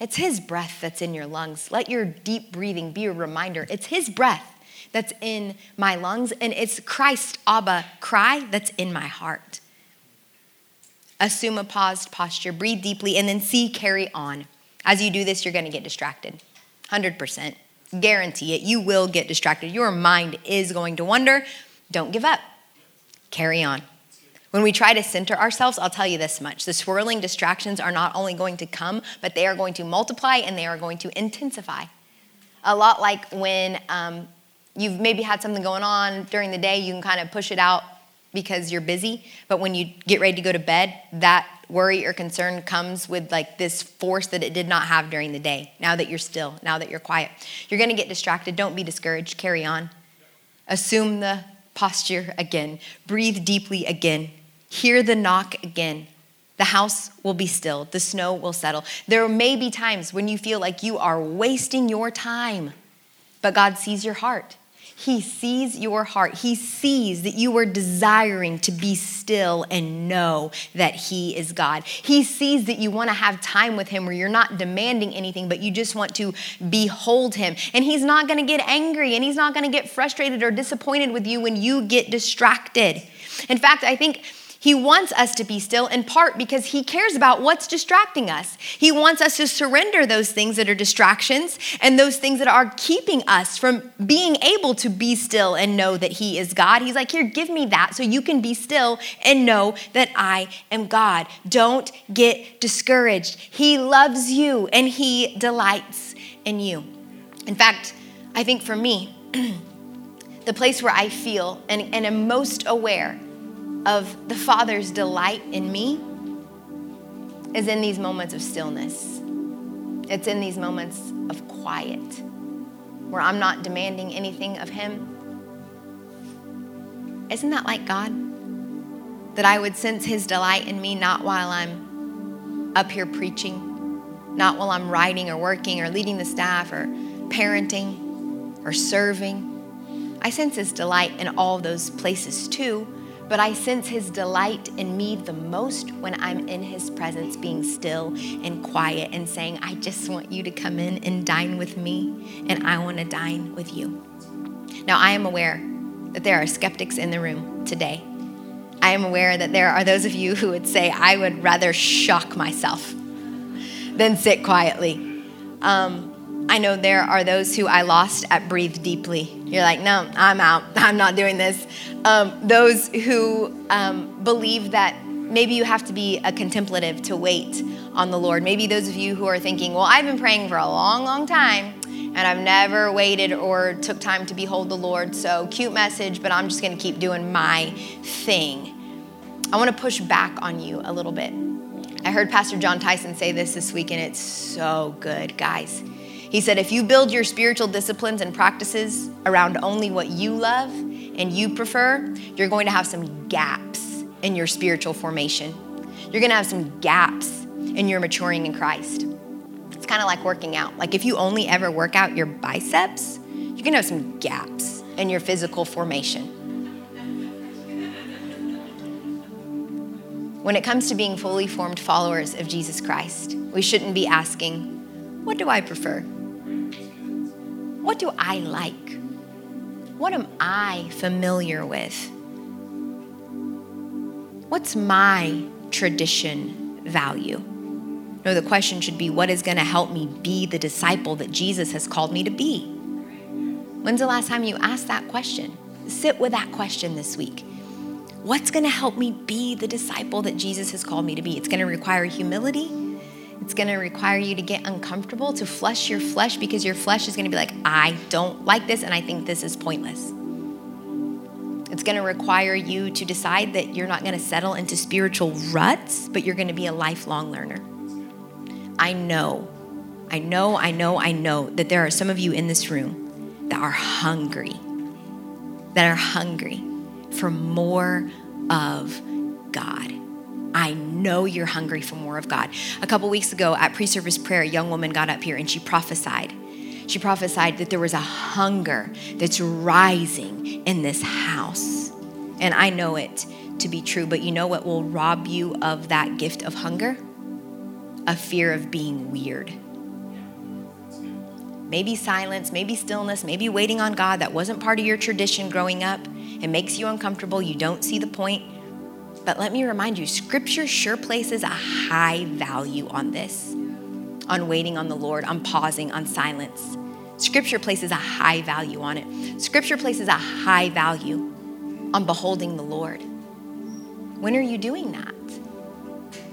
It's His breath that's in your lungs. Let your deep breathing be a reminder. It's His breath that's in my lungs, and it's Christ, Abba, cry that's in my heart. Assume a paused posture, breathe deeply, and then see carry on. As you do this, you're to get distracted. 100%. Guarantee it. You will get distracted. Your mind is going to wander. Don't give up. Carry on. When we try to center ourselves, I'll tell you this much the swirling distractions are not only going to come, but they are going to multiply and they are going to intensify. A lot like when um, you've maybe had something going on during the day, you can kind of push it out because you're busy, but when you get ready to go to bed, that worry or concern comes with like this force that it did not have during the day. Now that you're still, now that you're quiet, you're going to get distracted. Don't be discouraged. Carry on. Assume the posture again. Breathe deeply again. Hear the knock again. The house will be still. The snow will settle. There may be times when you feel like you are wasting your time, but God sees your heart. He sees your heart. He sees that you are desiring to be still and know that He is God. He sees that you want to have time with Him where you're not demanding anything, but you just want to behold Him. And He's not going to get angry and He's not going to get frustrated or disappointed with you when you get distracted. In fact, I think he wants us to be still in part because He cares about what's distracting us. He wants us to surrender those things that are distractions and those things that are keeping us from being able to be still and know that He is God. He's like, Here, give me that so you can be still and know that I am God. Don't get discouraged. He loves you and He delights in you. In fact, I think for me, the place where I feel and, and am most aware of the Father's delight in me is in these moments of stillness. It's in these moments of quiet where I'm not demanding anything of Him. Isn't that like God? That I would sense His delight in me not while I'm up here preaching, not while I'm writing or working or leading the staff or parenting or serving. I sense His delight in all those places too but I sense his delight in me the most when I'm in his presence, being still and quiet and saying, I just want you to come in and dine with me, and I want to dine with you. Now, I am aware that there are skeptics in the room today. I am aware that there are those of you who would say, I would rather shock myself than sit quietly. Um, I know there are those who I lost at Breathe Deeply. You're like, no, I'm out. I'm not doing this um, those who um, believe that maybe you have to be a contemplative to wait on the Lord. Maybe those of you who are thinking, well, I've been praying for a long, long time and I've never waited or took time to behold the Lord. So, cute message, but I'm just going to keep doing my thing. I want to push back on you a little bit. I heard Pastor Jon Tyson say this this week, and it's so good, guys. He said, if you build your spiritual disciplines and practices around only what you love, and you prefer, you're going to have some gaps in your spiritual formation. You're going to have some gaps in your maturing in Christ. It's kind of like working out. Like if you only ever work out your biceps, you're going to have some gaps in your physical formation. When it comes to being fully formed followers of Jesus Christ, we shouldn't be asking, What do I prefer? What do I like? What am I familiar with? What's my tradition value? No, the question should be what is going to help me be the disciple that Jesus has called me to be? When's the last time you asked that question? Sit with that question this week. What's going to help me be the disciple that Jesus has called me to be? It's going to require humility. It's going to require you to get uncomfortable, to flush your flesh because your flesh is going to be like, I don't like this and I think this is pointless. It's going to require you to decide that you're not going to settle into spiritual ruts, but you're going to be a lifelong learner. I know, I know, I know, I know that there are some of you in this room that are hungry, that are hungry for more of God. I know you're hungry for more of God. A couple weeks ago at pre service prayer, a young woman got up here and she prophesied she prophesied that there was a hunger that's rising in this house. And I know it to be true, but you know what will rob you of that gift of hunger? A fear of being weird. Maybe silence, maybe stillness, maybe waiting on God that wasn't part of your tradition growing up. It makes you uncomfortable. You don't see the point. But let me remind you, Scripture sure places a high value on this on waiting on the Lord, on pausing, on silence. Scripture places a high value on it. Scripture places a high value on beholding the Lord. When are you doing that?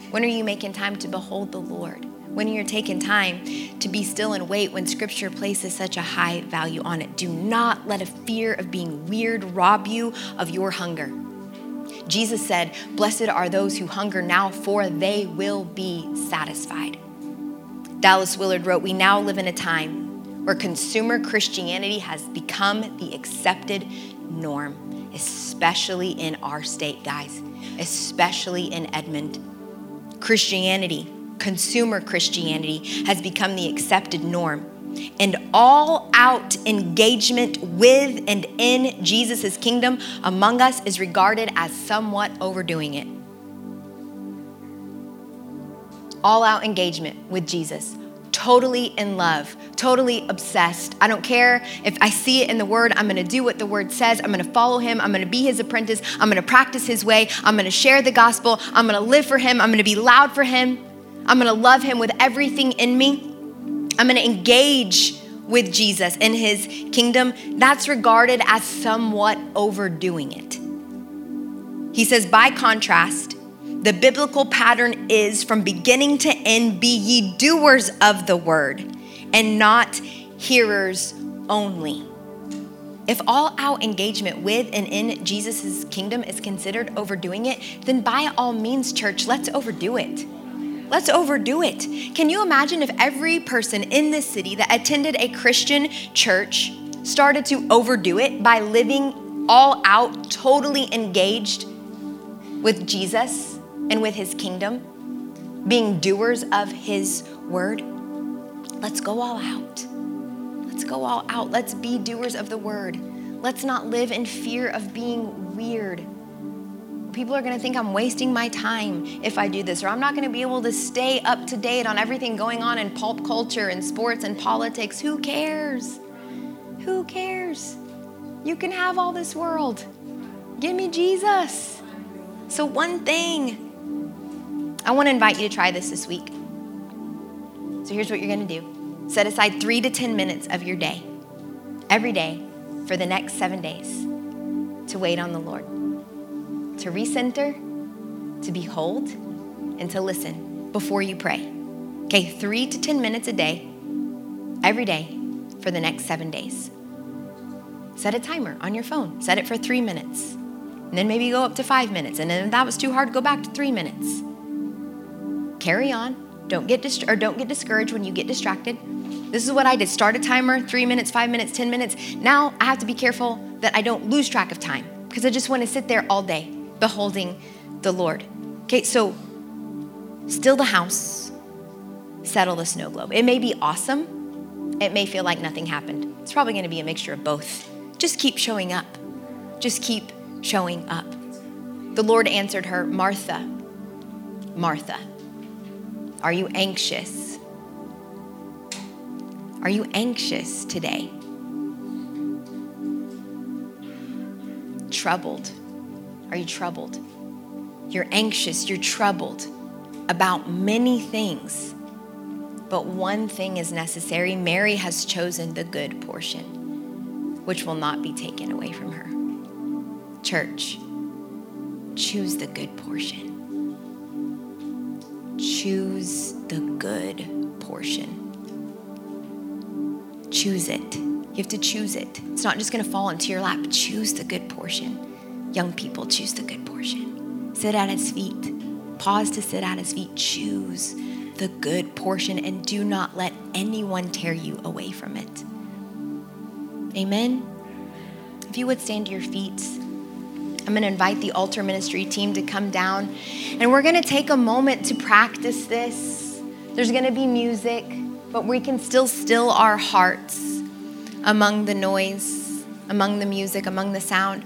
When are you making time to behold the Lord? When are you're taking time to be still and wait when Scripture places such a high value on it. Do not let a fear of being weird rob you of your hunger. Jesus said, Blessed are those who hunger now, for they will be satisfied. Dallas Willard wrote, We now live in a time where consumer Christianity has become the accepted norm, especially in our state, guys, especially in Edmond. Christianity, consumer Christianity, has become the accepted norm. And all out engagement with and in Jesus' kingdom among us is regarded as somewhat overdoing it. All out engagement with Jesus totally in love, totally obsessed. I don't care if I see it in the word, I'm gonna do what the word says. I'm gonna follow him. I'm gonna be his apprentice. I'm gonna practice his way. I'm gonna share the gospel. I'm gonna live for him. I'm gonna be loud for him. I'm gonna love him with everything in me. I'm gonna engage with Jesus in his kingdom. That's regarded as somewhat overdoing it. He says, by contrast, the biblical pattern is from beginning to end be ye doers of the word and not hearers only. If all out engagement with and in Jesus' kingdom is considered overdoing it, then by all means, church, let's overdo it. Let's overdo it. Can you imagine if every person in this city that attended a Christian church started to overdo it by living all out, totally engaged with Jesus? and with his kingdom, being doers of his word, let's go all out. Let's go all out. Let's be doers of the word. Let's not live in fear of being weird. People are going to think I'm wasting my time if I do this, or I'm not going to be able to stay up to date on everything going on in pulp culture and sports and politics. Who cares? Who cares? You can have all this world. Give me Jesus. So, one thing I want to invite you to try this this week. So here's what you're going to do set aside three to 10 minutes of your day, every day, for the next seven days to wait on the Lord, to recenter, to behold, and to listen before you pray. Okay, three to 10 minutes a day, every day, for the next seven days. Set a timer on your phone, set it for three minutes. And then maybe go up to five minutes. And then if that was too hard, go back to three minutes carry on. Don't get dist- or don't get discouraged when you get distracted. This is what I did. Start a timer, three minutes, five minutes, 10 minutes. Now I have to be careful that I don't lose track of time because I just want to sit there all day beholding the Lord. Okay, so still the house, settle the snow globe. It may be awesome, it may feel like nothing happened. It's probably to be a mixture of both. Just keep showing up. Just keep showing up. The Lord answered her, Martha, Martha. Are you anxious? Are you anxious today? Troubled? Are you troubled? You're anxious, you're troubled about many things. But one thing is necessary Mary has chosen the good portion, which will not be taken away from her. Church, choose the good portion. Choose the good portion. Choose it. You have to choose it. It's not just going to fall into your lap. Choose the good portion. Young people, choose the good portion. Sit at his feet. Pause to sit at his feet. Choose the good portion and do not let anyone tear you away from it. Amen. If you would stand to your feet, I'm going to invite the altar ministry team to come down and we're going to take a moment to practice this. There's going to be music, but we can still still our hearts among the noise, among the music, among the sound.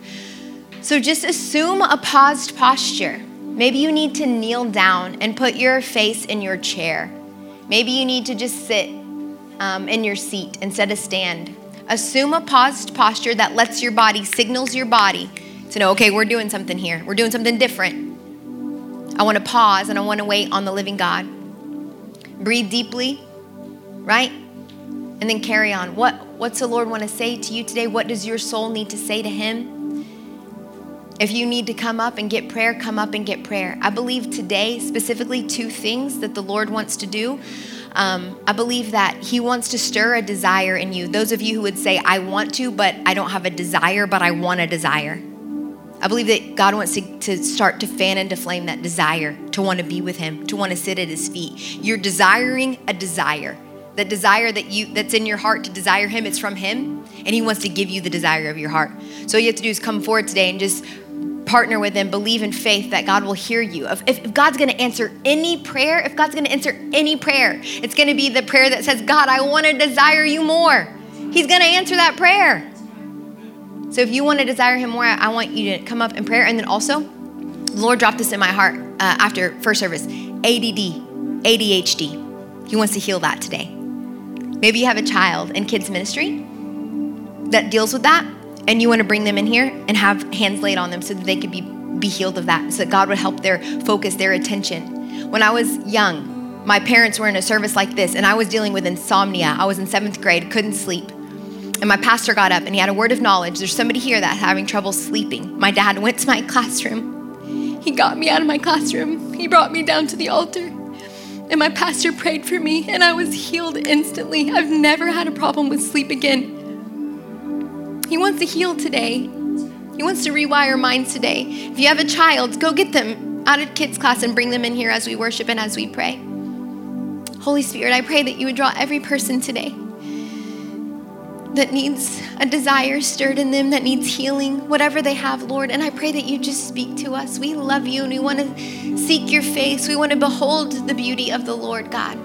So just assume a paused posture. Maybe you need to kneel down and put your face in your chair. Maybe you need to just sit um, in your seat instead of stand. Assume a paused posture that lets your body, signals your body to know, okay, we're doing something here. We're doing something different. I want to pause and I want to wait on the living God. Breathe deeply, right? And then carry on. What, what's the Lord want to say to you today? What does your soul need to say to Him? If you need to come up and get prayer, come up and get prayer. I believe today, specifically, two things that the Lord wants to do. Um, I believe that He wants to stir a desire in you. Those of you who would say, I want to, but I don't have a desire, but I want a desire. I believe that God wants to, to start to fan and to flame that desire to want to be with Him, to want to sit at His feet. You're desiring a desire. The desire that you that's in your heart to desire Him, it's from Him, and He wants to give you the desire of your heart. So all you have to do is come forward today and just partner with Him, believe in faith that God will hear you. If, if God's gonna answer any prayer, if God's gonna answer any prayer, it's gonna be the prayer that says, God, I wanna desire you more. He's gonna answer that prayer. So if you wanna desire Him more, I want you to come up in prayer. And then also, the Lord dropped this in my heart uh, after first service ADD, ADHD. He wants to heal that today. Maybe you have a child in kids' ministry that deals with that and you want to bring them in here and have hands laid on them so that they could be, be healed of that, so that God would help their focus, their attention. When I was young, my parents were in a service like this, and I was dealing with insomnia. I was in seventh grade, couldn't sleep. And my pastor got up and he had a word of knowledge. There's somebody here that's having trouble sleeping. My dad went to my classroom. He got me out of my classroom. He brought me down to the altar. And my pastor prayed for me, and I was healed instantly. I've never had a problem with sleep again. He wants to heal today. He wants to rewire minds today. If you have a child, go get them out of kids' class and bring them in here as we worship and as we pray. Holy Spirit, I pray that you would draw every person today that needs a desire stirred in them, that needs healing, whatever they have, Lord. And I pray that you just speak to us. We love you and we want to seek your face. We want to behold the beauty of the Lord, God.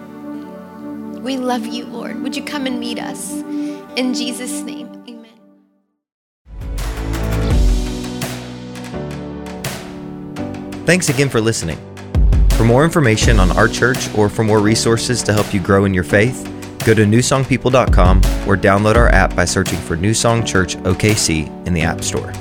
We love you, Lord. Would you come and meet us? In Jesus' name. Thanks again for listening. For more information on our church or for more resources to help you grow in your faith, go to newsongpeople.com or download our app by searching for New Song Church OKC in the App Store.